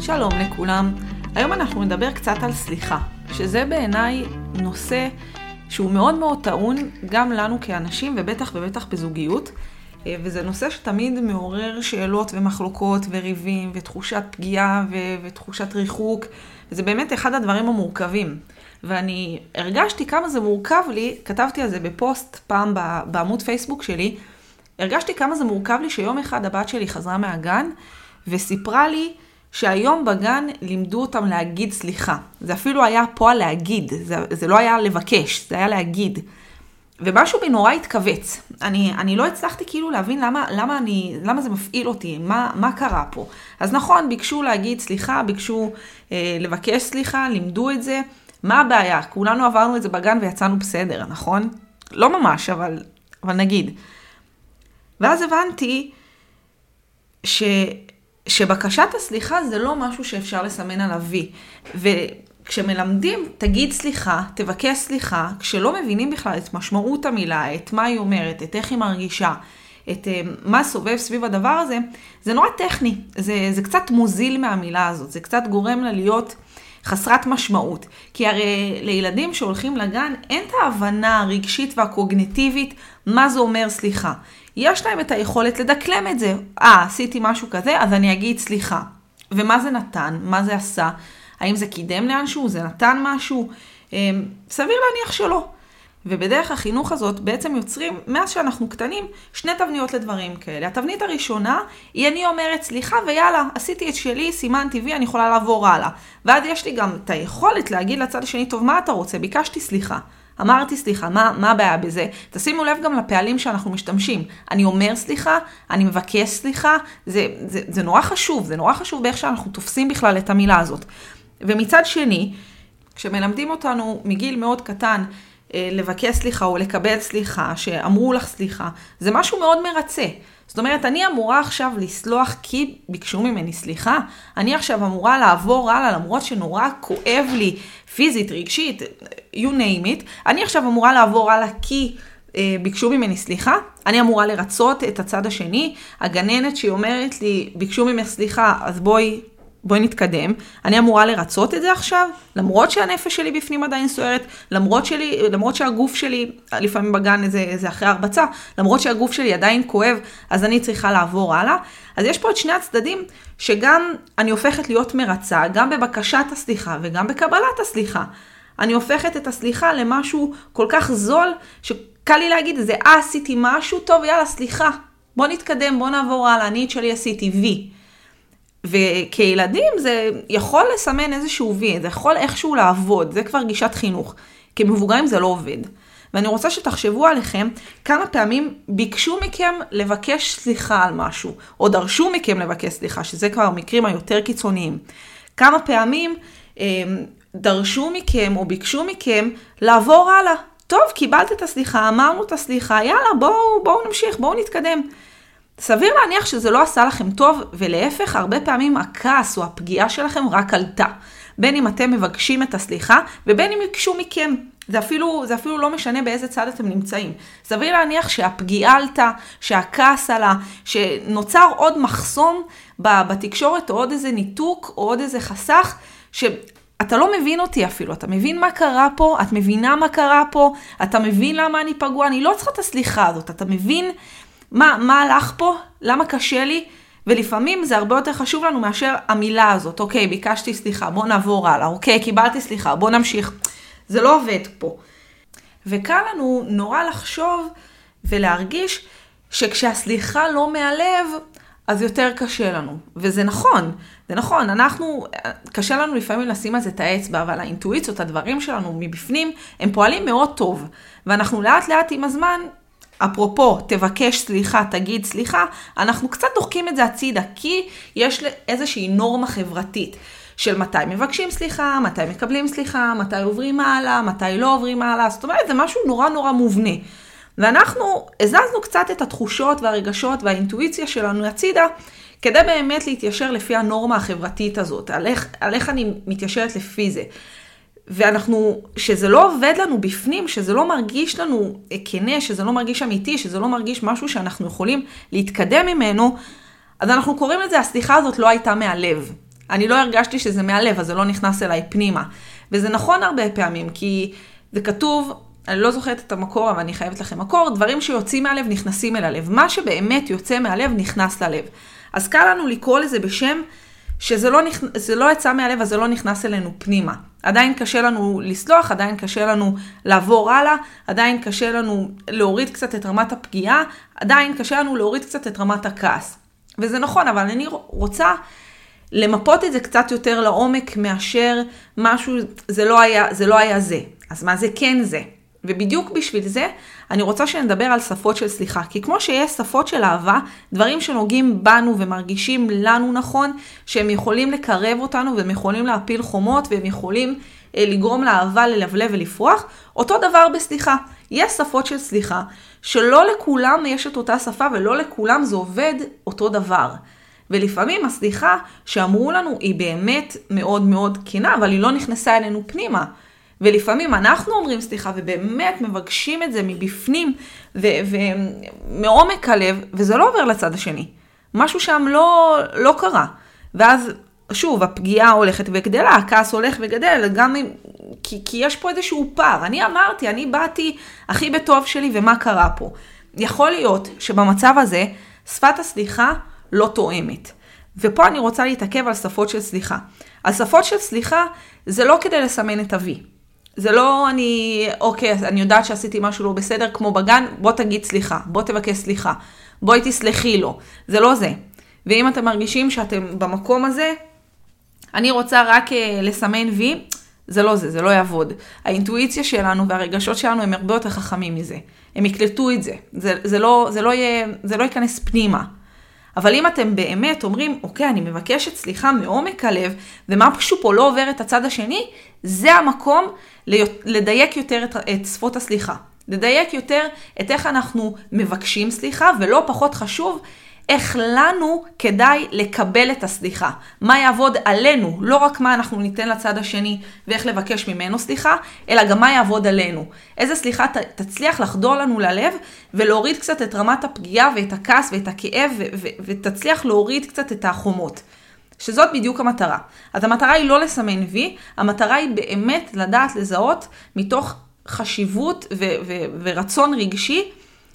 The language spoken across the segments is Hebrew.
שלום לכולם. היום אנחנו נדבר קצת על סליחה, שזה בעיניי נושא שהוא מאוד מאוד טעון גם לנו כאנשים ובטח ובטח בזוגיות. אה, וזה נושא שתמיד מעורר שאלות ומחלוקות וריבים ותחושת פגיעה ו- ותחושת ריחוק. וזה באמת אחד הדברים המורכבים. ואני הרגשתי כמה זה מורכב לי, כתבתי על זה בפוסט פעם בעמוד פייסבוק שלי, הרגשתי כמה זה מורכב לי שיום אחד הבת שלי חזרה מהגן וסיפרה לי שהיום בגן לימדו אותם להגיד סליחה. זה אפילו היה פועל להגיד, זה, זה לא היה לבקש, זה היה להגיד. ומשהו בי נורא התכווץ. אני, אני לא הצלחתי כאילו להבין למה, למה, אני, למה זה מפעיל אותי, מה, מה קרה פה. אז נכון, ביקשו להגיד סליחה, ביקשו אה, לבקש סליחה, לימדו את זה. מה הבעיה? כולנו עברנו את זה בגן ויצאנו בסדר, נכון? לא ממש, אבל, אבל נגיד. ואז הבנתי ש, שבקשת הסליחה זה לא משהו שאפשר לסמן על וי. וכשמלמדים, תגיד סליחה, תבקש סליחה, כשלא מבינים בכלל את משמעות המילה, את מה היא אומרת, את איך היא מרגישה, את uh, מה סובב סביב הדבר הזה, זה נורא טכני. זה, זה קצת מוזיל מהמילה הזאת, זה קצת גורם לה להיות חסרת משמעות. כי הרי לילדים שהולכים לגן אין את ההבנה הרגשית והקוגניטיבית מה זה אומר סליחה. יש להם את היכולת לדקלם את זה. אה, עשיתי משהו כזה, אז אני אגיד סליחה. ומה זה נתן? מה זה עשה? האם זה קידם לאנשהו? זה נתן משהו? אמ, סביר להניח שלא. ובדרך החינוך הזאת בעצם יוצרים, מאז שאנחנו קטנים, שני תבניות לדברים כאלה. התבנית הראשונה היא אני אומרת סליחה ויאללה, עשיתי את שלי, סימנתי וי, אני יכולה לעבור הלאה. ואז יש לי גם את היכולת להגיד לצד השני, טוב, מה אתה רוצה? ביקשתי סליחה. אמרתי סליחה, מה, מה הבעיה בזה? תשימו לב גם לפעלים שאנחנו משתמשים. אני אומר סליחה, אני מבקש סליחה, זה, זה, זה נורא חשוב, זה נורא חשוב באיך שאנחנו תופסים בכלל את המילה הזאת. ומצד שני, כשמלמדים אותנו מגיל מאוד קטן, לבקש סליחה או לקבל סליחה, שאמרו לך סליחה, זה משהו מאוד מרצה. זאת אומרת, אני אמורה עכשיו לסלוח כי ביקשו ממני סליחה, אני עכשיו אמורה לעבור הלאה למרות שנורא כואב לי פיזית, רגשית, you name it, אני עכשיו אמורה לעבור הלאה כי אה, ביקשו ממני סליחה, אני אמורה לרצות את הצד השני, הגננת שהיא אומרת לי, ביקשו ממך סליחה, אז בואי בואי נתקדם, אני אמורה לרצות את זה עכשיו, למרות שהנפש שלי בפנים עדיין סוערת, למרות, שלי, למרות שהגוף שלי, לפעמים בגן זה, זה אחרי הרבצה, למרות שהגוף שלי עדיין כואב, אז אני צריכה לעבור הלאה. אז יש פה את שני הצדדים, שגם אני הופכת להיות מרצה, גם בבקשת הסליחה וגם בקבלת הסליחה. אני הופכת את הסליחה למשהו כל כך זול, שקל לי להגיד זה, אה, עשיתי משהו טוב, יאללה, סליחה. בוא נתקדם, בוא נעבור הלאה, אני את שלי עשיתי וי. וכילדים זה יכול לסמן איזשהו וי, זה יכול איכשהו לעבוד, זה כבר גישת חינוך. כמבוגרים זה לא עובד. ואני רוצה שתחשבו עליכם כמה פעמים ביקשו מכם לבקש סליחה על משהו, או דרשו מכם לבקש סליחה, שזה כבר המקרים היותר קיצוניים. כמה פעמים אה, דרשו מכם או ביקשו מכם לעבור הלאה. טוב, קיבלת את הסליחה, אמרנו את הסליחה, יאללה, בואו בוא נמשיך, בואו נתקדם. סביר להניח שזה לא עשה לכם טוב, ולהפך, הרבה פעמים הכעס או הפגיעה שלכם רק עלתה. בין אם אתם מבקשים את הסליחה, ובין אם יקשו מכם. זה אפילו, זה אפילו לא משנה באיזה צד אתם נמצאים. סביר להניח שהפגיעה עלתה, שהכעס עלה, שנוצר עוד מחסום בתקשורת, או עוד איזה ניתוק, או עוד איזה חסך, שאתה לא מבין אותי אפילו, אתה מבין מה קרה פה, את מבינה מה קרה פה, אתה מבין למה אני פגוע, אני לא צריכה את הסליחה הזאת, אתה מבין מה, מה הלך פה? למה קשה לי? ולפעמים זה הרבה יותר חשוב לנו מאשר המילה הזאת. אוקיי, ביקשתי סליחה, בוא נעבור הלאה. אוקיי, קיבלתי סליחה, בוא נמשיך. זה לא עובד פה. וקל לנו נורא לחשוב ולהרגיש שכשהסליחה לא מהלב, אז יותר קשה לנו. וזה נכון, זה נכון, אנחנו, קשה לנו לפעמים לשים על זה את האצבע, אבל האינטואיציות, הדברים שלנו מבפנים, הם פועלים מאוד טוב. ואנחנו לאט לאט עם הזמן אפרופו, תבקש סליחה, תגיד סליחה, אנחנו קצת דוחקים את זה הצידה, כי יש איזושהי נורמה חברתית. של מתי מבקשים סליחה, מתי מקבלים סליחה, מתי עוברים הלאה, מתי לא עוברים הלאה, זאת אומרת זה משהו נורא נורא מובנה. ואנחנו הזזנו קצת את התחושות והרגשות והאינטואיציה שלנו הצידה, כדי באמת להתיישר לפי הנורמה החברתית הזאת, על איך, על איך אני מתיישרת לפי זה. ואנחנו, שזה לא עובד לנו בפנים, שזה לא מרגיש לנו כנה, שזה לא מרגיש אמיתי, שזה לא מרגיש משהו שאנחנו יכולים להתקדם ממנו, אז אנחנו קוראים לזה, הסליחה הזאת לא הייתה מהלב. אני לא הרגשתי שזה מהלב, אז זה לא נכנס אליי פנימה. וזה נכון הרבה פעמים, כי זה כתוב, אני לא זוכרת את המקור, אבל אני חייבת לכם מקור, דברים שיוצאים מהלב נכנסים אל הלב. מה שבאמת יוצא מהלב נכנס ללב. אז קל לנו לקרוא לזה בשם שזה לא, נכ... לא יצא מהלב, אז זה לא נכנס אלינו פנימה. עדיין קשה לנו לסלוח, עדיין קשה לנו לעבור הלאה, עדיין קשה לנו להוריד קצת את רמת הפגיעה, עדיין קשה לנו להוריד קצת את רמת הכעס. וזה נכון, אבל אני רוצה למפות את זה קצת יותר לעומק מאשר משהו, זה לא היה זה. לא היה זה. אז מה זה כן זה? ובדיוק בשביל זה, אני רוצה שנדבר על שפות של סליחה. כי כמו שיש שפות של אהבה, דברים שנוגעים בנו ומרגישים לנו נכון, שהם יכולים לקרב אותנו והם יכולים להפיל חומות והם יכולים אה, לגרום לאהבה ללבלב ולפרוח, אותו דבר בסליחה. יש שפות של סליחה, שלא לכולם יש את אותה שפה ולא לכולם זה עובד אותו דבר. ולפעמים הסליחה שאמרו לנו היא באמת מאוד מאוד כנה, אבל היא לא נכנסה אלינו פנימה. ולפעמים אנחנו אומרים סליחה ובאמת מבקשים את זה מבפנים ומעומק הלב, וזה לא עובר לצד השני. משהו שם לא, לא קרה. ואז שוב, הפגיעה הולכת וגדלה, הכעס הולך וגדל, גם אם... כי, כי יש פה איזשהו פער. אני אמרתי, אני באתי הכי בטוב שלי, ומה קרה פה? יכול להיות שבמצב הזה, שפת הסליחה לא תואמת. ופה אני רוצה להתעכב על שפות של סליחה. על שפות של סליחה זה לא כדי לסמן את ה-V. זה לא אני, אוקיי, אני יודעת שעשיתי משהו לא בסדר, כמו בגן, בוא תגיד סליחה, בוא תבקש סליחה, בואי תסלחי לו. זה לא זה. ואם אתם מרגישים שאתם במקום הזה, אני רוצה רק uh, לסמן וי, זה לא זה, זה לא יעבוד. האינטואיציה שלנו והרגשות שלנו הם הרבה יותר חכמים מזה. הם יקלטו את זה. זה, זה, לא, זה, לא, יהיה, זה לא ייכנס פנימה. אבל אם אתם באמת אומרים, אוקיי, אני מבקשת סליחה מעומק הלב, ומשהו פה לא עובר את הצד השני, זה המקום לדייק יותר את, את שפות הסליחה. לדייק יותר את איך אנחנו מבקשים סליחה, ולא פחות חשוב, איך לנו כדאי לקבל את הסליחה. מה יעבוד עלינו, לא רק מה אנחנו ניתן לצד השני ואיך לבקש ממנו סליחה, אלא גם מה יעבוד עלינו. איזה סליחה ת, תצליח לחדור לנו ללב ולהוריד קצת את רמת הפגיעה ואת הכעס ואת הכאב ו- ו- ותצליח להוריד קצת את החומות. שזאת בדיוק המטרה. אז המטרה היא לא לסמן וי, המטרה היא באמת לדעת לזהות מתוך חשיבות ו- ו- ורצון רגשי,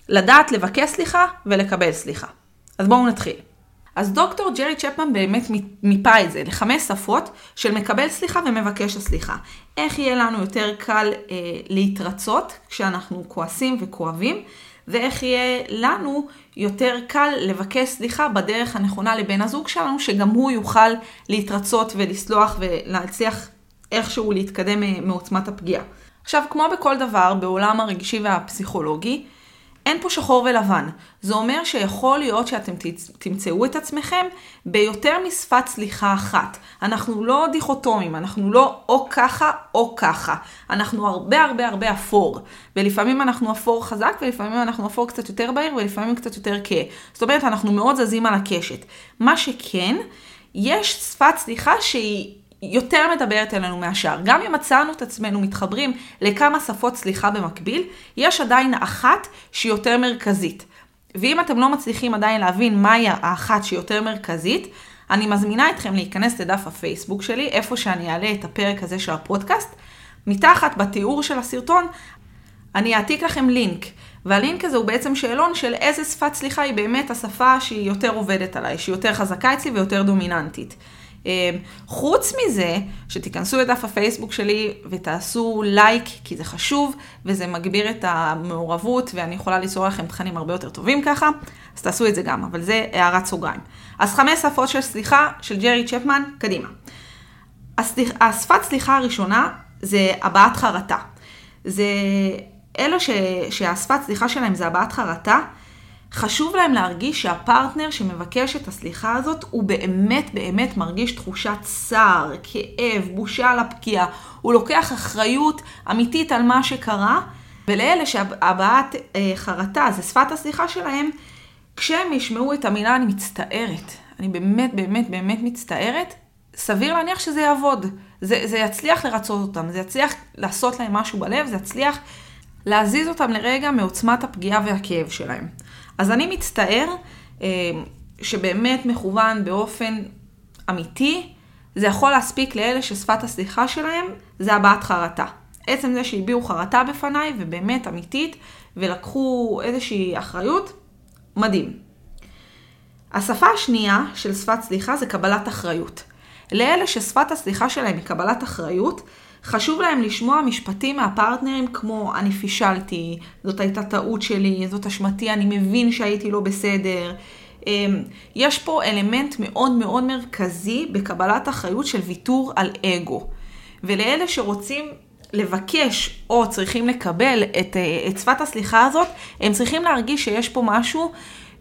לדעת לבקש סליחה ולקבל סליחה. אז בואו נתחיל. אז דוקטור ג'רי צ'פמן באמת מיפה את זה לחמש שפות של מקבל סליחה ומבקש הסליחה. איך יהיה לנו יותר קל אה, להתרצות כשאנחנו כועסים וכואבים, ואיך יהיה לנו יותר קל לבקש סליחה בדרך הנכונה לבן הזוג שלנו, שגם הוא יוכל להתרצות ולסלוח ולהצליח איכשהו להתקדם אה, מעוצמת הפגיעה. עכשיו, כמו בכל דבר בעולם הרגשי והפסיכולוגי, אין פה שחור ולבן. זה אומר שיכול להיות שאתם תמצאו את עצמכם ביותר משפת סליחה אחת. אנחנו לא דיכוטומים, אנחנו לא או ככה או ככה. אנחנו הרבה הרבה הרבה אפור. ולפעמים אנחנו אפור חזק, ולפעמים אנחנו אפור קצת יותר בהיר, ולפעמים קצת יותר כהה. זאת אומרת, אנחנו מאוד זזים על הקשת. מה שכן, יש שפת סליחה שהיא... יותר מדברת אלינו מהשאר. גם אם מצאנו את עצמנו מתחברים לכמה שפות סליחה במקביל, יש עדיין אחת שהיא יותר מרכזית. ואם אתם לא מצליחים עדיין להבין מהי האחת שהיא יותר מרכזית, אני מזמינה אתכם להיכנס לדף הפייסבוק שלי, איפה שאני אעלה את הפרק הזה של הפודקאסט. מתחת בתיאור של הסרטון, אני אעתיק לכם לינק. והלינק הזה הוא בעצם שאלון של איזה שפת סליחה היא באמת השפה שהיא יותר עובדת עליי, שהיא יותר חזקה אצלי ויותר דומיננטית. אמ, חוץ מזה, שתיכנסו לדף הפייסבוק שלי ותעשו לייק, כי זה חשוב, וזה מגביר את המעורבות, ואני יכולה ליצור לכם תכנים הרבה יותר טובים ככה, אז תעשו את זה גם, אבל זה הערת סוגריים. אז חמש שפות של סליחה של ג'רי צ'פמן, קדימה. השפת סליחה הראשונה זה הבעת חרטה. זה אלו ש, שהשפת סליחה שלהם זה הבעת חרטה. חשוב להם להרגיש שהפרטנר שמבקש את הסליחה הזאת, הוא באמת באמת מרגיש תחושת צער, כאב, בושה על הפגיעה. הוא לוקח אחריות אמיתית על מה שקרה, ולאלה שהבעת אה, חרטה, זה שפת הסליחה שלהם, כשהם ישמעו את המילה אני מצטערת, אני באמת באמת באמת מצטערת, סביר להניח שזה יעבוד. זה, זה יצליח לרצות אותם, זה יצליח לעשות להם משהו בלב, זה יצליח להזיז אותם לרגע מעוצמת הפגיעה והכאב שלהם. אז אני מצטער אה, שבאמת מכוון באופן אמיתי, זה יכול להספיק לאלה ששפת הסליחה שלהם זה הבעת חרטה. עצם זה שהביעו חרטה בפניי, ובאמת אמיתית, ולקחו איזושהי אחריות, מדהים. השפה השנייה של שפת סליחה זה קבלת אחריות. לאלה ששפת הסליחה שלהם היא קבלת אחריות, חשוב להם לשמוע משפטים מהפרטנרים כמו אני פישלתי, זאת הייתה טעות שלי, זאת אשמתי, אני מבין שהייתי לא בסדר. אמ, יש פה אלמנט מאוד מאוד מרכזי בקבלת אחריות של ויתור על אגו. ולאלה שרוצים לבקש או צריכים לקבל את, אה, את שפת הסליחה הזאת, הם צריכים להרגיש שיש פה משהו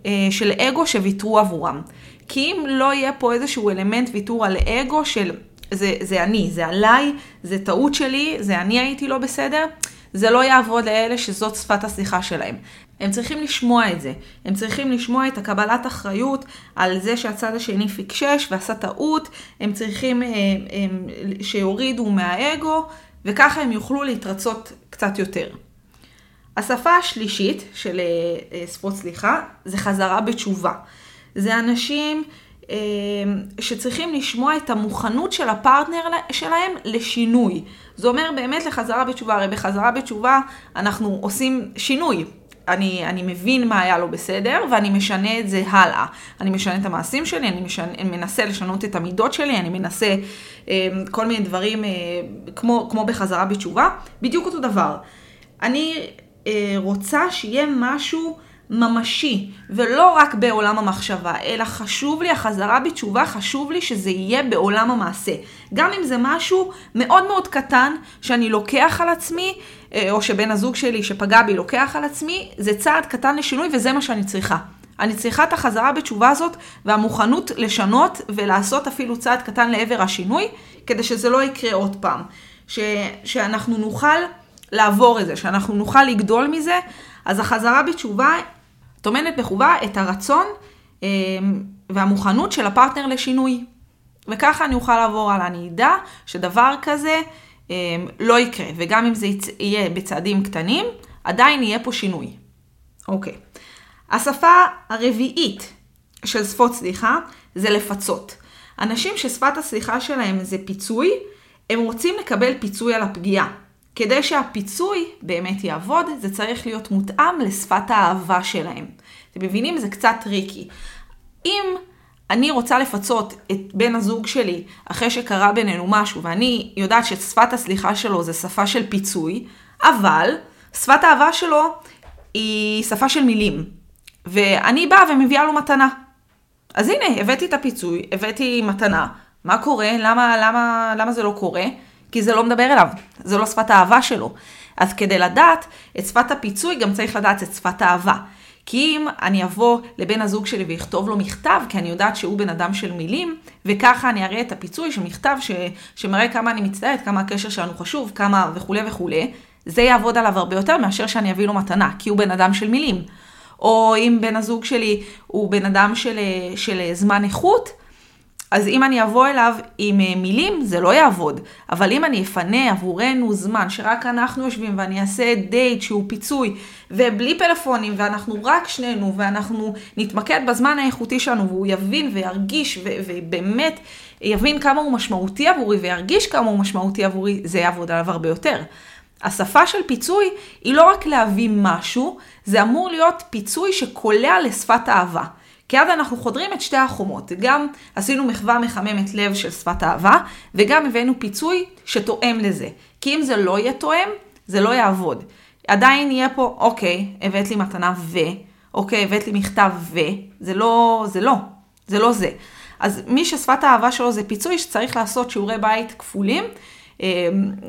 אה, של אגו שוויתרו עבורם. כי אם לא יהיה פה איזשהו אלמנט ויתור על אגו של זה, זה אני, זה עליי, זה טעות שלי, זה אני הייתי לא בסדר, זה לא יעבוד לאלה שזאת שפת הסליחה שלהם. הם צריכים לשמוע את זה. הם צריכים לשמוע את הקבלת אחריות על זה שהצד השני פיקשש ועשה טעות. הם צריכים הם, אה, הם, שיורידו מהאגו, וככה הם יוכלו להתרצות קצת יותר. השפה השלישית של שפות אה, סליחה זה חזרה בתשובה. זה אנשים אה, שצריכים לשמוע את המוכנות של הפרטנר שלהם לשינוי. זה אומר באמת לחזרה בתשובה, הרי בחזרה בתשובה אנחנו עושים שינוי. אני, אני מבין מה היה לו בסדר, ואני משנה את זה הלאה. אני משנה את המעשים שלי, אני משנה, מנסה לשנות את המידות שלי, אני מנסה אה, כל מיני דברים אה, כמו, כמו בחזרה בתשובה. בדיוק אותו דבר. אני אה, רוצה שיהיה משהו ממשי, ולא רק בעולם המחשבה, אלא חשוב לי, החזרה בתשובה, חשוב לי שזה יהיה בעולם המעשה. גם אם זה משהו מאוד מאוד קטן, שאני לוקח על עצמי, אה, או שבן הזוג שלי שפגע בי לוקח על עצמי, זה צעד קטן לשינוי וזה מה שאני צריכה. אני צריכה את החזרה בתשובה הזאת והמוכנות לשנות ולעשות אפילו צעד קטן לעבר השינוי, כדי שזה לא יקרה עוד פעם. ש, שאנחנו נוכל לעבור את זה, שאנחנו נוכל לגדול מזה. אז החזרה בתשובה טומנת בחובה את הרצון אה, והמוכנות של הפרטנר לשינוי. וככה אני אוכל לעבור. אני אדע שדבר כזה אה, לא יקרה, וגם אם זה יהיה בצעדים קטנים, עדיין יהיה פה שינוי. אוקיי. השפה הרביעית של שפות סליחה זה לפצות. אנשים ששפת הסליחה שלהם זה פיצוי, הם רוצים לקבל פיצוי על הפגיעה. כדי שהפיצוי באמת יעבוד, זה צריך להיות מותאם לשפת האהבה שלהם. אתם מבינים? זה קצת tricky. אם אני רוצה לפצות את בן הזוג שלי אחרי שקרה בינינו משהו, ואני יודעת ששפת הסליחה שלו זה שפה של פיצוי, אבל שפת האהבה שלו היא שפה של מילים. ואני באה ומביאה לו מתנה. אז הנה, הבאתי את הפיצוי, הבאתי מתנה. מה קורה? למה, למה, למה זה לא קורה? כי זה לא מדבר אליו, זה לא שפת האהבה שלו. אז כדי לדעת את שפת הפיצוי, גם צריך לדעת את שפת האהבה. כי אם אני אבוא לבן הזוג שלי ואכתוב לו מכתב, כי אני יודעת שהוא בן אדם של מילים, וככה אני אראה את הפיצוי של מכתב ש... שמראה כמה אני מצטערת, כמה הקשר שלנו חשוב, כמה וכולי וכולי, זה יעבוד עליו הרבה יותר מאשר שאני אביא לו מתנה, כי הוא בן אדם של מילים. או אם בן הזוג שלי הוא בן אדם של, של זמן איכות, אז אם אני אבוא אליו עם אה, מילים, זה לא יעבוד. אבל אם אני אפנה עבורנו זמן שרק אנחנו יושבים ואני אעשה דייט שהוא פיצוי, ובלי פלאפונים, ואנחנו רק שנינו, ואנחנו נתמקד בזמן האיכותי שלנו, והוא יבין וירגיש, ובאמת יבין כמה הוא משמעותי עבורי, וירגיש כמה הוא משמעותי עבורי, זה יעבוד עליו הרבה יותר. השפה של פיצוי היא לא רק להביא משהו, זה אמור להיות פיצוי שקולע לשפת אהבה. כי אז אנחנו חודרים את שתי החומות. גם עשינו מחווה מחממת לב של שפת אהבה, וגם הבאנו פיצוי שתואם לזה. כי אם זה לא יהיה תואם, זה לא יעבוד. עדיין יהיה פה, אוקיי, הבאת לי מתנה ו, אוקיי, הבאת לי מכתב ו, זה לא, זה לא, זה לא זה. אז מי ששפת האהבה שלו זה פיצוי, שצריך לעשות שיעורי בית כפולים, אמ,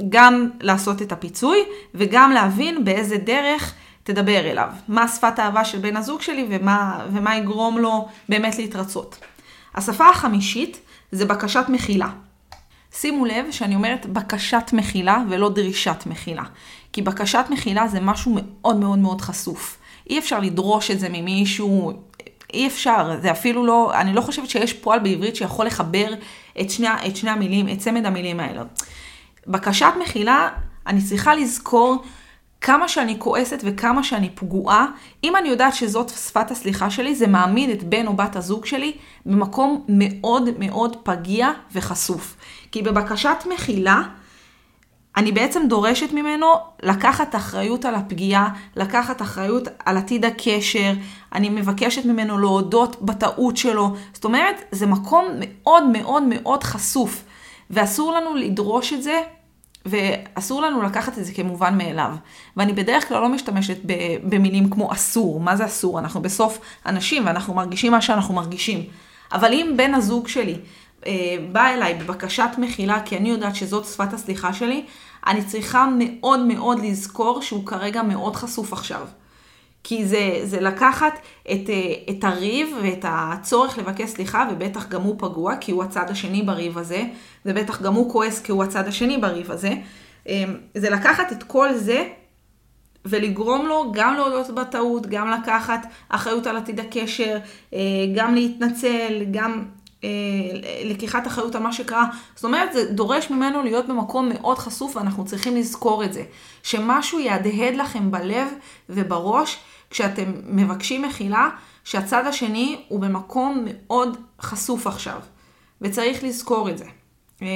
גם לעשות את הפיצוי, וגם להבין באיזה דרך תדבר אליו. מה שפת האהבה של בן הזוג שלי ומה, ומה יגרום לו באמת להתרצות. השפה החמישית זה בקשת מחילה. שימו לב שאני אומרת בקשת מחילה ולא דרישת מחילה. כי בקשת מחילה זה משהו מאוד מאוד מאוד חשוף. אי אפשר לדרוש את זה ממישהו, אי אפשר, זה אפילו לא, אני לא חושבת שיש פועל בעברית שיכול לחבר את שני, את שני המילים, את צמד המילים האלה. בקשת מחילה, אני צריכה לזכור כמה שאני כועסת וכמה שאני פגועה, אם אני יודעת שזאת שפת הסליחה שלי, זה מעמיד את בן או בת הזוג שלי במקום מאוד מאוד פגיע וחשוף. כי בבקשת מחילה, אני בעצם דורשת ממנו לקחת אחריות על הפגיעה, לקחת אחריות על עתיד הקשר, אני מבקשת ממנו להודות בטעות שלו. זאת אומרת, זה מקום מאוד מאוד מאוד חשוף, ואסור לנו לדרוש את זה ואסור לנו לקחת את זה כמובן מאליו. ואני בדרך כלל לא משתמשת במילים כמו אסור. מה זה אסור? אנחנו בסוף אנשים ואנחנו מרגישים מה שאנחנו מרגישים. אבל אם בן הזוג שלי אה, בא אליי בבקשת מחילה, כי אני יודעת שזאת שפת הסליחה שלי, אני צריכה מאוד מאוד לזכור שהוא כרגע מאוד חשוף עכשיו. כי זה, זה לקחת את, אה, את הריב ואת הצורך לבקש סליחה, ובטח גם הוא פגוע, כי הוא הצד השני בריב הזה, ובטח גם הוא כועס כי הוא הצד השני בריב הזה. אמ, זה לקחת את כל זה ולגרום לו גם להודות בטעות, גם לקחת אחריות על עתיד הקשר, אה, גם להתנצל, גם לקיחת אחריות על מה שקרה. זאת אומרת, זה דורש ממנו להיות במקום מאוד חשוף, ואנחנו צריכים לזכור את זה. שמשהו יהדהד לכם בלב ובראש. כשאתם מבקשים מחילה, שהצד השני הוא במקום מאוד חשוף עכשיו, וצריך לזכור את זה. אמ,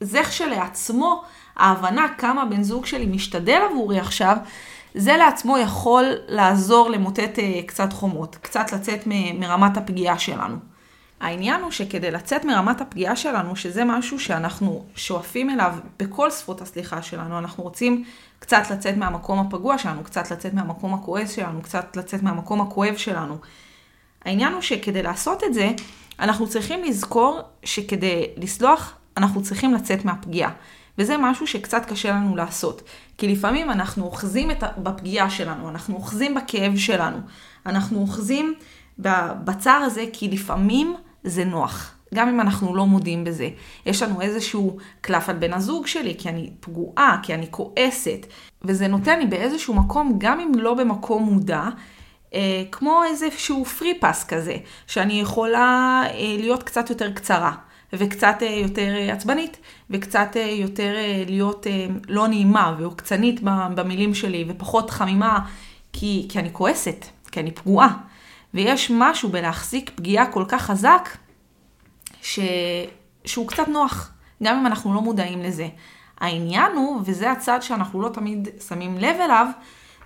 וזה כשלעצמו, ההבנה כמה בן זוג שלי משתדל עבורי עכשיו, זה לעצמו יכול לעזור למוטט אה, קצת חומות, קצת לצאת מרמת הפגיעה שלנו. העניין הוא שכדי לצאת מרמת הפגיעה שלנו, שזה משהו שאנחנו שואפים אליו בכל שפות הסליחה שלנו, אנחנו רוצים קצת לצאת מהמקום הפגוע שלנו, קצת לצאת מהמקום הכועס שלנו, קצת לצאת מהמקום הכואב שלנו. העניין הוא שכדי לעשות את זה, אנחנו צריכים לזכור שכדי לסלוח, אנחנו צריכים לצאת מהפגיעה. וזה משהו שקצת קשה לנו לעשות. כי לפעמים אנחנו אוחזים בפגיעה שלנו, אנחנו אוחזים בכאב שלנו, אנחנו אוחזים בצער הזה, כי לפעמים זה נוח. גם אם אנחנו לא מודים בזה. יש לנו איזשהו קלף על בן הזוג שלי, כי אני פגועה, כי אני כועסת, וזה נותן לי באיזשהו מקום, גם אם לא במקום מודע, אה, כמו איזשהו פרי פס כזה, שאני יכולה אה, להיות קצת יותר קצרה. וקצת אה, יותר אה, עצבנית, וקצת אה, יותר אה, להיות אה, לא נעימה ועוקצנית במילים שלי, ופחות חמימה, כי, כי אני כועסת, כי אני פגועה. ויש משהו בלהחזיק פגיעה כל כך חזק, ש... שהוא קצת נוח, גם אם אנחנו לא מודעים לזה. העניין הוא, וזה הצד שאנחנו לא תמיד שמים לב אליו,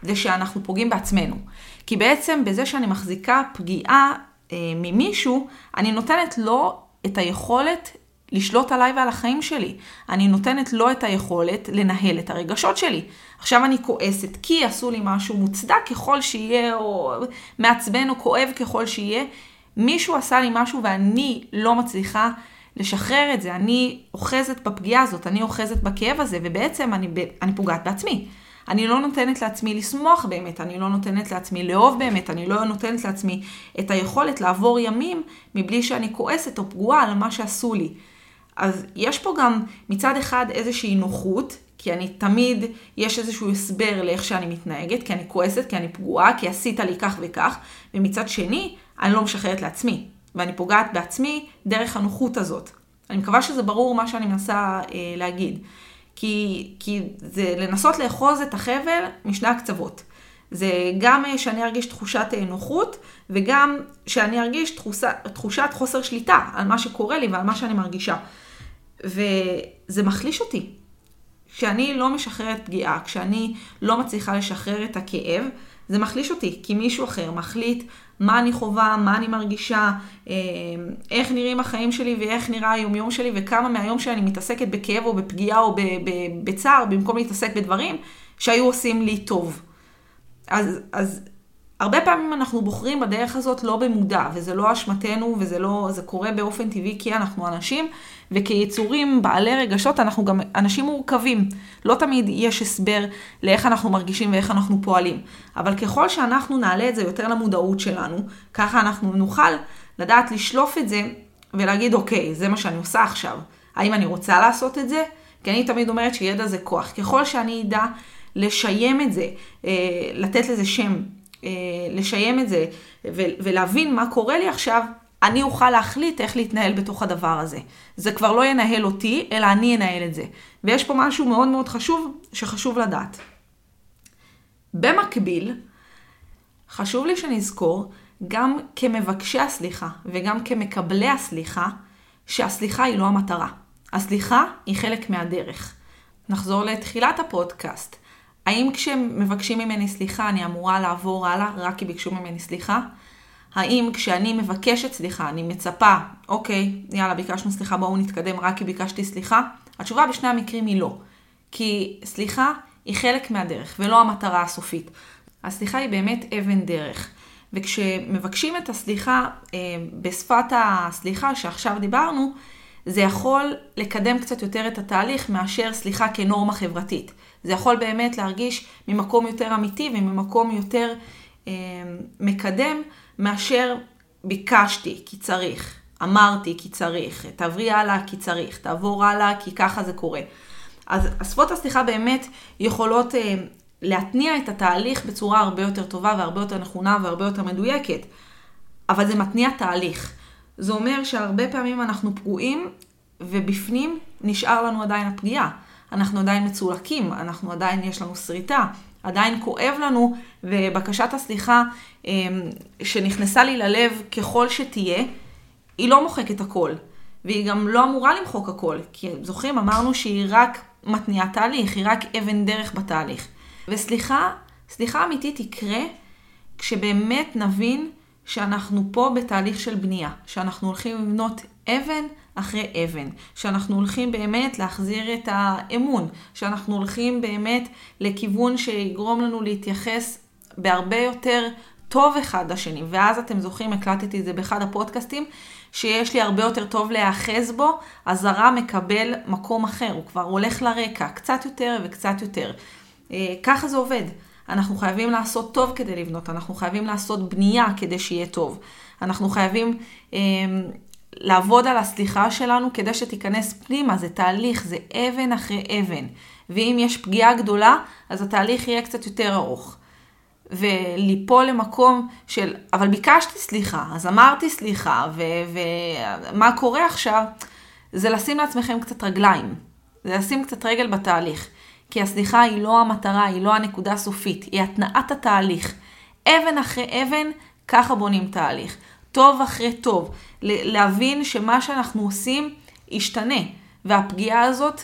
זה שאנחנו פוגעים בעצמנו. כי בעצם בזה שאני מחזיקה פגיעה אה, ממישהו, אני נותנת לו את היכולת לשלוט עליי ועל החיים שלי. אני נותנת לו את היכולת לנהל את הרגשות שלי. עכשיו אני כועסת כי עשו לי משהו מוצדק ככל שיהיה, או מעצבן או כואב ככל שיהיה. מישהו עשה לי משהו ואני לא מצליחה לשחרר את זה. אני אוחזת בפגיעה הזאת, אני אוחזת בכאב הזה, ובעצם אני, אני פוגעת בעצמי. אני לא נותנת לעצמי לשמוח באמת, אני לא נותנת לעצמי לאהוב באמת, אני לא נותנת לעצמי את היכולת לעבור ימים מבלי שאני כועסת או פגועה על מה שעשו לי. אז יש פה גם מצד אחד איזושהי נוחות, כי אני תמיד, יש איזשהו הסבר לאיך שאני מתנהגת, כי אני כועסת, כי אני פגועה, כי עשית לי כך וכך, ומצד שני, אני לא משחררת לעצמי, ואני פוגעת בעצמי דרך הנוחות הזאת. אני מקווה שזה ברור מה שאני מנסה אה, להגיד. כי, כי זה לנסות לאחוז את החבל משני הקצוות. זה גם אה, שאני ארגיש תחושת אה, נוחות, וגם שאני ארגיש תחושה, תחושת חוסר שליטה על מה שקורה לי ועל מה שאני מרגישה. וזה מחליש אותי. כשאני לא משחררת פגיעה, כשאני לא מצליחה לשחרר את הכאב, זה מחליש אותי, כי מישהו אחר מחליט מה אני חווה, מה אני מרגישה, אה, איך נראים החיים שלי ואיך נראה היומיום שלי, וכמה מהיום שאני מתעסקת בכאב או בפגיעה או בצער, במקום להתעסק בדברים שהיו עושים לי טוב. אז, אז הרבה פעמים אנחנו בוחרים בדרך הזאת לא במודע, וזה לא אשמתנו, וזה לא, זה קורה באופן טבעי כי אנחנו אנשים, וכיצורים בעלי רגשות אנחנו גם אנשים מורכבים. לא תמיד יש הסבר לאיך אנחנו מרגישים ואיך אנחנו פועלים. אבל ככל שאנחנו נעלה את זה יותר למודעות שלנו, ככה אנחנו נוכל לדעת לשלוף את זה ולהגיד, אוקיי, זה מה שאני עושה עכשיו. האם אני רוצה לעשות את זה? כי אני תמיד אומרת שידע זה כוח. ככל שאני אדע לשיים את זה, אה, לתת לזה שם, לשיים את זה ולהבין מה קורה לי עכשיו, אני אוכל להחליט איך להתנהל בתוך הדבר הזה. זה כבר לא ינהל אותי, אלא אני אנהל את זה. ויש פה משהו מאוד מאוד חשוב, שחשוב לדעת. במקביל, חשוב לי שנזכור, גם כמבקשי הסליחה וגם כמקבלי הסליחה, שהסליחה היא לא המטרה. הסליחה היא חלק מהדרך. נחזור לתחילת הפודקאסט. האם כשמבקשים ממני סליחה אני אמורה לעבור הלאה רק כי ביקשו ממני סליחה? האם כשאני מבקשת סליחה, אני מצפה, אוקיי, יאללה, ביקשנו סליחה, בואו נתקדם רק כי ביקשתי סליחה? התשובה בשני המקרים היא לא. כי סליחה היא חלק מהדרך ולא המטרה הסופית. הסליחה היא באמת אבן דרך. וכשמבקשים את הסליחה אה, בשפת הסליחה שעכשיו דיברנו, זה יכול לקדם קצת יותר את התהליך מאשר סליחה כנורמה חברתית. זה יכול באמת להרגיש ממקום יותר אמיתי וממקום יותר אה, מקדם מאשר ביקשתי כי צריך, אמרתי כי צריך, תעברי הלאה כי צריך, תעבור הלאה כי ככה זה קורה. אז שפות הסליחה באמת יכולות אה, להתניע את התהליך בצורה הרבה יותר טובה והרבה יותר נכונה והרבה יותר מדויקת. אבל זה מתניע תהליך. זה אומר שהרבה פעמים אנחנו פגועים ובפנים נשאר לנו עדיין הפגיעה. אנחנו עדיין מצולקים, אנחנו עדיין יש לנו שריטה, עדיין כואב לנו, ובקשת הסליחה אמ, שנכנסה לי ללב ככל שתהיה, היא לא מוחקת הכל. והיא גם לא אמורה למחוק הכל, כי זוכרים, אמרנו שהיא רק מתניעה תהליך, היא רק אבן דרך בתהליך. וסליחה, סליחה אמיתית תקרה כשבאמת נבין שאנחנו פה בתהליך של בנייה, שאנחנו הולכים לבנות אבן אחרי אבן, שאנחנו הולכים באמת להחזיר את האמון, שאנחנו הולכים באמת לכיוון שיגרום לנו להתייחס בהרבה יותר טוב אחד לשני. ואז אתם זוכרים, הקלטתי את זה באחד הפודקאסטים, שיש לי הרבה יותר טוב להיאחז בו, הזרה מקבל מקום אחר, הוא כבר הולך לרקע, קצת יותר וקצת יותר. אה, ככה זה עובד. אנחנו חייבים לעשות טוב כדי לבנות, אנחנו חייבים לעשות בנייה כדי שיהיה טוב. אנחנו חייבים אה, לעבוד על הסליחה שלנו כדי שתיכנס פנימה, זה תהליך, זה אבן אחרי אבן. ואם יש פגיעה גדולה, אז התהליך יהיה קצת יותר ארוך. וליפול למקום של, אבל ביקשתי סליחה, אז אמרתי סליחה, ומה קורה עכשיו? זה לשים לעצמכם קצת רגליים. זה לשים קצת רגל בתהליך. כי הסליחה היא לא המטרה, היא לא הנקודה הסופית, היא התנעת התהליך. אבן אחרי אבן, ככה בונים תהליך. טוב אחרי טוב. להבין שמה שאנחנו עושים ישתנה, והפגיעה הזאת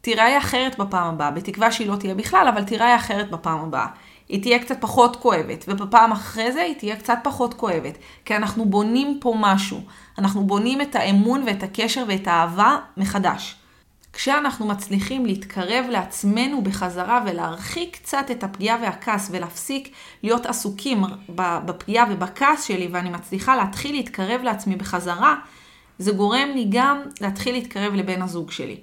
תיראה אחרת בפעם הבאה, בתקווה שהיא לא תהיה בכלל, אבל תיראה אחרת בפעם הבאה. היא תהיה קצת פחות כואבת, ובפעם אחרי זה היא תהיה קצת פחות כואבת, כי אנחנו בונים פה משהו. אנחנו בונים את האמון ואת הקשר ואת האהבה מחדש. כשאנחנו מצליחים להתקרב לעצמנו בחזרה ולהרחיק קצת את הפגיעה והכעס ולהפסיק להיות עסוקים בפגיעה ובכעס שלי ואני מצליחה להתחיל להתקרב לעצמי בחזרה, זה גורם לי גם להתחיל להתקרב לבן הזוג שלי.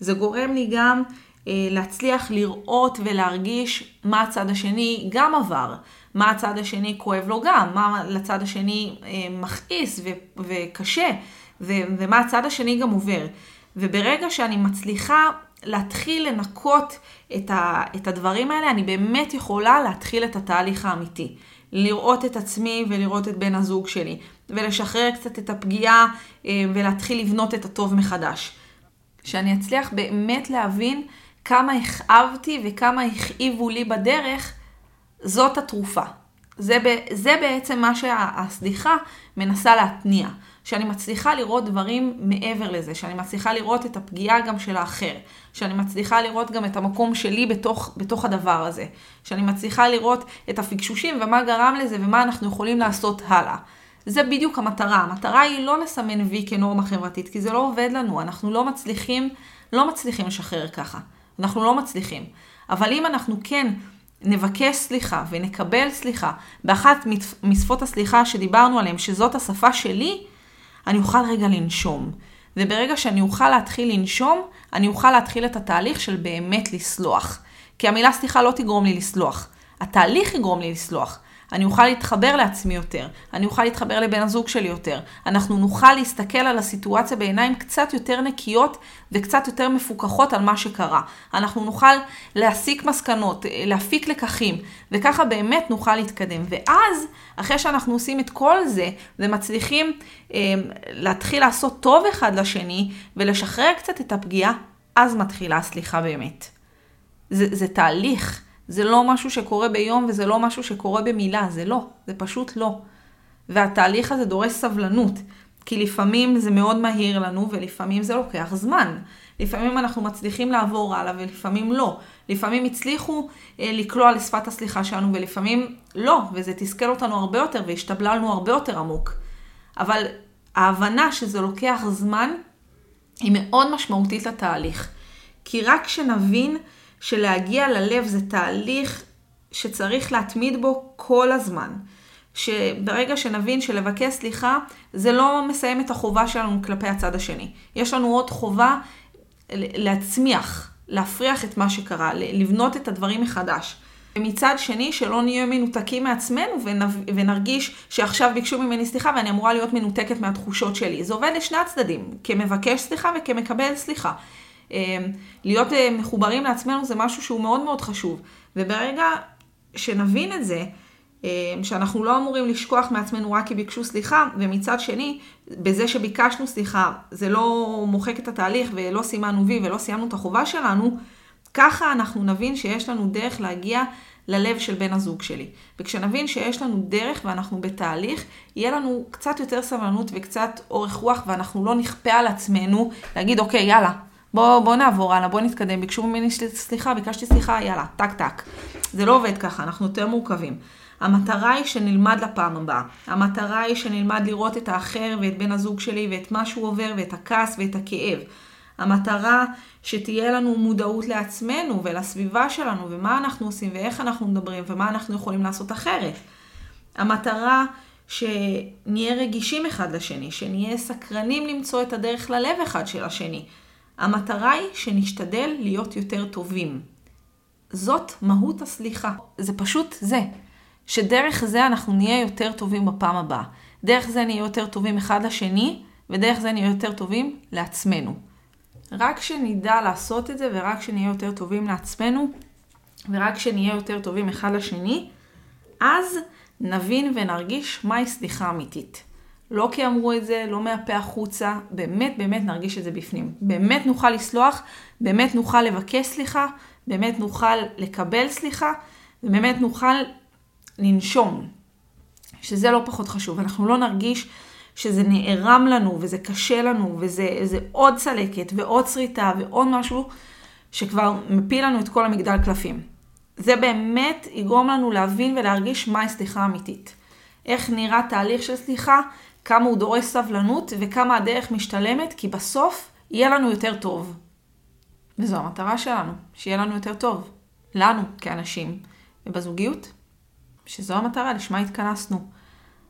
זה גורם לי גם אה, להצליח לראות ולהרגיש מה הצד השני גם עבר, מה הצד השני כואב לו גם, מה לצד השני אה, מכעיס וקשה, ו- ומה הצד השני גם עובר. וברגע שאני מצליחה להתחיל לנקות את, ה, את הדברים האלה, אני באמת יכולה להתחיל את התהליך האמיתי. לראות את עצמי ולראות את בן הזוג שלי, ולשחרר קצת את הפגיעה אה, ולהתחיל לבנות את הטוב מחדש. שאני אצליח באמת להבין כמה הכאבתי וכמה הכאיבו לי בדרך, זאת התרופה. זה, זה בעצם מה שהסליחה מנסה להתניע. שאני מצליחה לראות דברים מעבר לזה, שאני מצליחה לראות את הפגיעה גם של האחר, שאני מצליחה לראות גם את המקום שלי בתוך, בתוך הדבר הזה, שאני מצליחה לראות את הפגשושים ומה גרם לזה ומה אנחנו יכולים לעשות הלאה. זה בדיוק המטרה. המטרה היא לא לסמן וי כנורמה חברתית, כי זה לא עובד לנו, אנחנו לא מצליחים, לא מצליחים לשחרר ככה. אנחנו לא מצליחים. אבל אם אנחנו כן נבקש סליחה ונקבל סליחה באחת משפות הסליחה שדיברנו עליהן, שזאת השפה שלי, אני אוכל רגע לנשום. וברגע שאני אוכל להתחיל לנשום, אני אוכל להתחיל את התהליך של באמת לסלוח. כי המילה סליחה לא תגרום לי לסלוח. התהליך יגרום לי לסלוח. אני אוכל להתחבר לעצמי יותר, אני אוכל להתחבר לבן הזוג שלי יותר. אנחנו נוכל להסתכל על הסיטואציה בעיניים קצת יותר נקיות וקצת יותר מפוקחות על מה שקרה. אנחנו נוכל להסיק מסקנות, להפיק לקחים, וככה באמת נוכל להתקדם. ואז, אחרי שאנחנו עושים את כל זה ומצליחים אה, להתחיל לעשות טוב אחד לשני ולשחרר קצת את הפגיעה, אז מתחילה הסליחה באמת. זה, זה תהליך. זה לא משהו שקורה ביום וזה לא משהו שקורה במילה, זה לא, זה פשוט לא. והתהליך הזה דורש סבלנות, כי לפעמים זה מאוד מהיר לנו ולפעמים זה לוקח זמן. לפעמים אנחנו מצליחים לעבור הלאה ולפעמים לא. לפעמים הצליחו אה, לקלוע לשפת הסליחה שלנו ולפעמים לא, וזה תסכל אותנו הרבה יותר והשתבללנו הרבה יותר עמוק. אבל ההבנה שזה לוקח זמן היא מאוד משמעותית לתהליך. כי רק כשנבין שלהגיע ללב זה תהליך שצריך להתמיד בו כל הזמן. שברגע שנבין שלבקש סליחה זה לא מסיים את החובה שלנו כלפי הצד השני. יש לנו עוד חובה להצמיח, להפריח את מה שקרה, לבנות את הדברים מחדש. ומצד שני, שלא נהיה מנותקים מעצמנו ונרגיש שעכשיו ביקשו ממני סליחה ואני אמורה להיות מנותקת מהתחושות שלי. זה עובד לשני הצדדים, כמבקש סליחה וכמקבל סליחה. אמ, להיות אה, מחוברים לעצמנו זה משהו שהוא מאוד מאוד חשוב. וברגע שנבין את זה, אמ, שאנחנו לא אמורים לשכוח מעצמנו רק כי ביקשו סליחה, ומצד שני, בזה שביקשנו סליחה, זה לא מוחק את התהליך ולא סימנו וי ולא סיימנו את החובה שלנו, ככה אנחנו נבין שיש לנו דרך להגיע ללב של בן הזוג שלי. וכשנבין שיש לנו דרך ואנחנו בתהליך, יהיה לנו קצת יותר סבלנות וקצת אורך רוח ואנחנו לא נכפה על עצמנו להגיד, אוקיי, יאללה, בוא, בוא נעבור הלאה, בוא נתקדם, ביקשו ממני סליחה, ביקשתי סליחה, יאללה, טק טק. זה לא עובד ככה, אנחנו יותר מורכבים. המטרה היא שנלמד לפעם הבאה. המטרה היא שנלמד לראות את האחר ואת בן הזוג שלי ואת מה שהוא עובר ואת הכעס ואת הכאב. המטרה שתהיה לנו מודעות לעצמנו ולסביבה שלנו ומה אנחנו עושים ואיך אנחנו מדברים ומה אנחנו יכולים לעשות אחרת. המטרה שנהיה רגישים אחד לשני, שנהיה סקרנים למצוא את הדרך ללב אחד של השני. המטרה היא שנשתדל להיות יותר טובים. זאת מהות הסליחה. זה פשוט זה. שדרך זה אנחנו נהיה יותר טובים בפעם הבאה. דרך זה נהיה יותר טובים אחד לשני, ודרך זה נהיה יותר טובים לעצמנו. רק כשנדע לעשות את זה, ורק כשנהיה יותר טובים לעצמנו, ורק כשנהיה יותר טובים אחד לשני, אז נבין ונרגיש מהי סליחה אמיתית. לא כי אמרו את זה, לא מהפה החוצה, באמת באמת נרגיש את זה בפנים. באמת נוכל לסלוח, באמת נוכל לבקש סליחה, באמת נוכל לקבל סליחה, ובאמת נוכל לנשום, שזה לא פחות חשוב. אנחנו לא נרגיש שזה נערם לנו, וזה קשה לנו, וזה עוד צלקת, ועוד שריטה, ועוד משהו שכבר מפיל לנו את כל המגדל קלפים. זה באמת יגרום לנו להבין ולהרגיש מהי סליחה אמיתית. איך נראה תהליך של סליחה, כמה הוא דורש סבלנות וכמה הדרך משתלמת, כי בסוף יהיה לנו יותר טוב. וזו המטרה שלנו, שיהיה לנו יותר טוב. לנו, כאנשים. ובזוגיות, שזו המטרה, לשמה התכנסנו.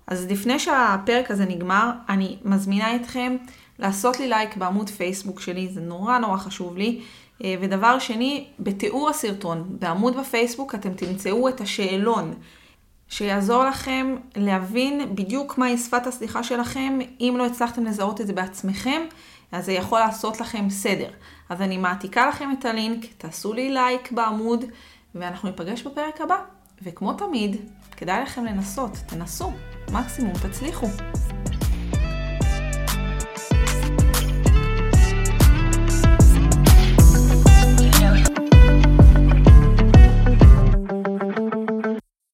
אז לפני שהפרק הזה נגמר, אני מזמינה אתכם לעשות לי לייק בעמוד פייסבוק שלי, זה נורא נורא חשוב לי. אה, ודבר שני, בתיאור הסרטון, בעמוד בפייסבוק אתם תמצאו את השאלון שיעזור לכם להבין בדיוק מהי שפת הסליחה שלכם. אם לא הצלחתם לזהות את זה בעצמכם, אז זה יכול לעשות לכם סדר. אז אני מעתיקה לכם את הלינק, תעשו לי לייק בעמוד, ואנחנו ניפגש בפרק הבא. וכמו תמיד, כדאי לכם לנסות, תנסו, מקסימום תצליחו.